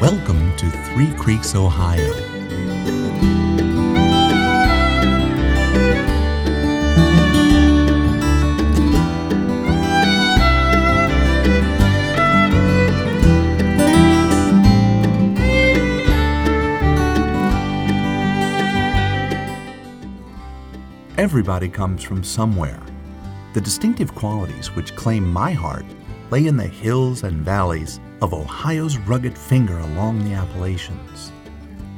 Welcome to Three Creeks, Ohio. Everybody comes from somewhere. The distinctive qualities which claim my heart lay in the hills and valleys of Ohio's rugged finger along the Appalachians.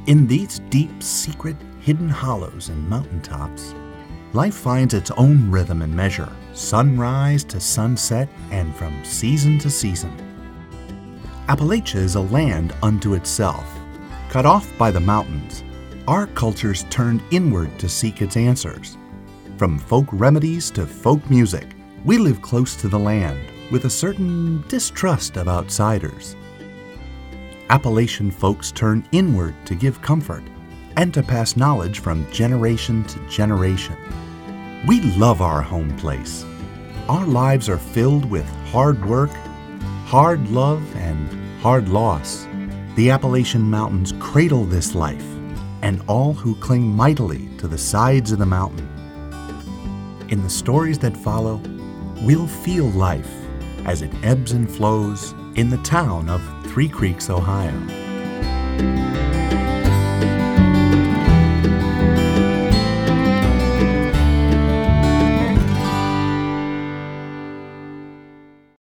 In these deep, secret, hidden hollows and mountaintops, life finds its own rhythm and measure, sunrise to sunset and from season to season. Appalachia is a land unto itself. Cut off by the mountains, our cultures turned inward to seek its answers. From folk remedies to folk music, we live close to the land with a certain distrust of outsiders. Appalachian folks turn inward to give comfort and to pass knowledge from generation to generation. We love our home place. Our lives are filled with hard work, hard love, and hard loss. The Appalachian Mountains cradle this life, and all who cling mightily to the sides of the mountain. In the stories that follow, we'll feel life as it ebbs and flows in the town of Three Creeks, Ohio.